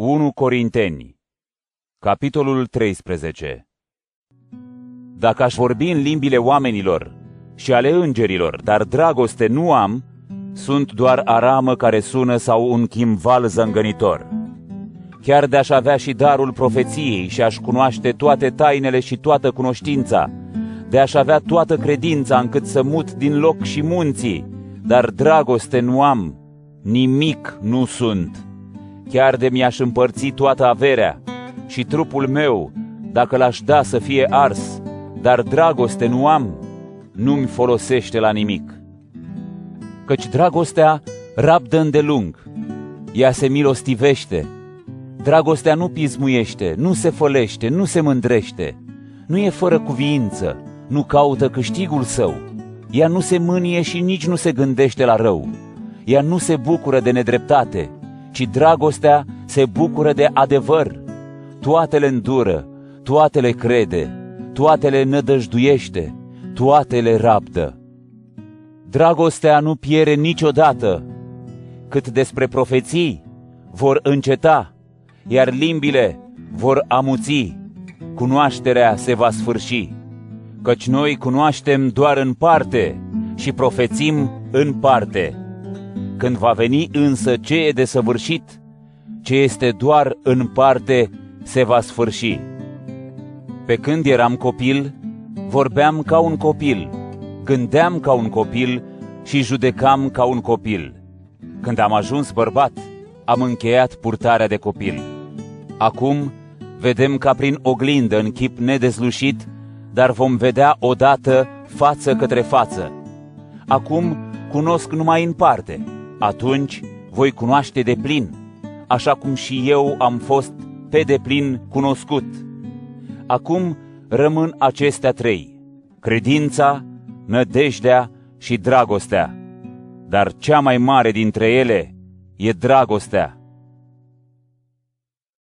1 Corinteni, capitolul 13 Dacă aș vorbi în limbile oamenilor și ale îngerilor, dar dragoste nu am, sunt doar aramă care sună sau un chimval zângănitor. Chiar de-aș avea și darul profeției și aș cunoaște toate tainele și toată cunoștința, de aș avea toată credința încât să mut din loc și munții, dar dragoste nu am, nimic nu sunt. Chiar de mi-aș împărți toată averea și trupul meu, dacă l-aș da să fie ars, dar dragoste nu am, nu-mi folosește la nimic. Căci dragostea rabdă îndelung, ea se milostivește, dragostea nu pismuiește, nu se fălește, nu se mândrește, nu e fără cuviință, nu caută câștigul său, ea nu se mânie și nici nu se gândește la rău, ea nu se bucură de nedreptate, ci dragostea se bucură de adevăr. Toate le îndură, toate le crede, toate le nădăjduiește, toate le rabdă. Dragostea nu piere niciodată, cât despre profeții vor înceta, iar limbile vor amuți, cunoașterea se va sfârși, căci noi cunoaștem doar în parte și profețim în parte. Când va veni însă ce e de săvârșit, ce este doar în parte, se va sfârși. Pe când eram copil, vorbeam ca un copil, gândeam ca un copil și judecam ca un copil. Când am ajuns bărbat, am încheiat purtarea de copil. Acum vedem ca prin oglindă în chip nedezlușit, dar vom vedea odată față către față. Acum cunosc numai în parte, atunci voi cunoaște de plin, așa cum și eu am fost pe deplin cunoscut. Acum rămân acestea trei, credința, nădejdea și dragostea, dar cea mai mare dintre ele e dragostea.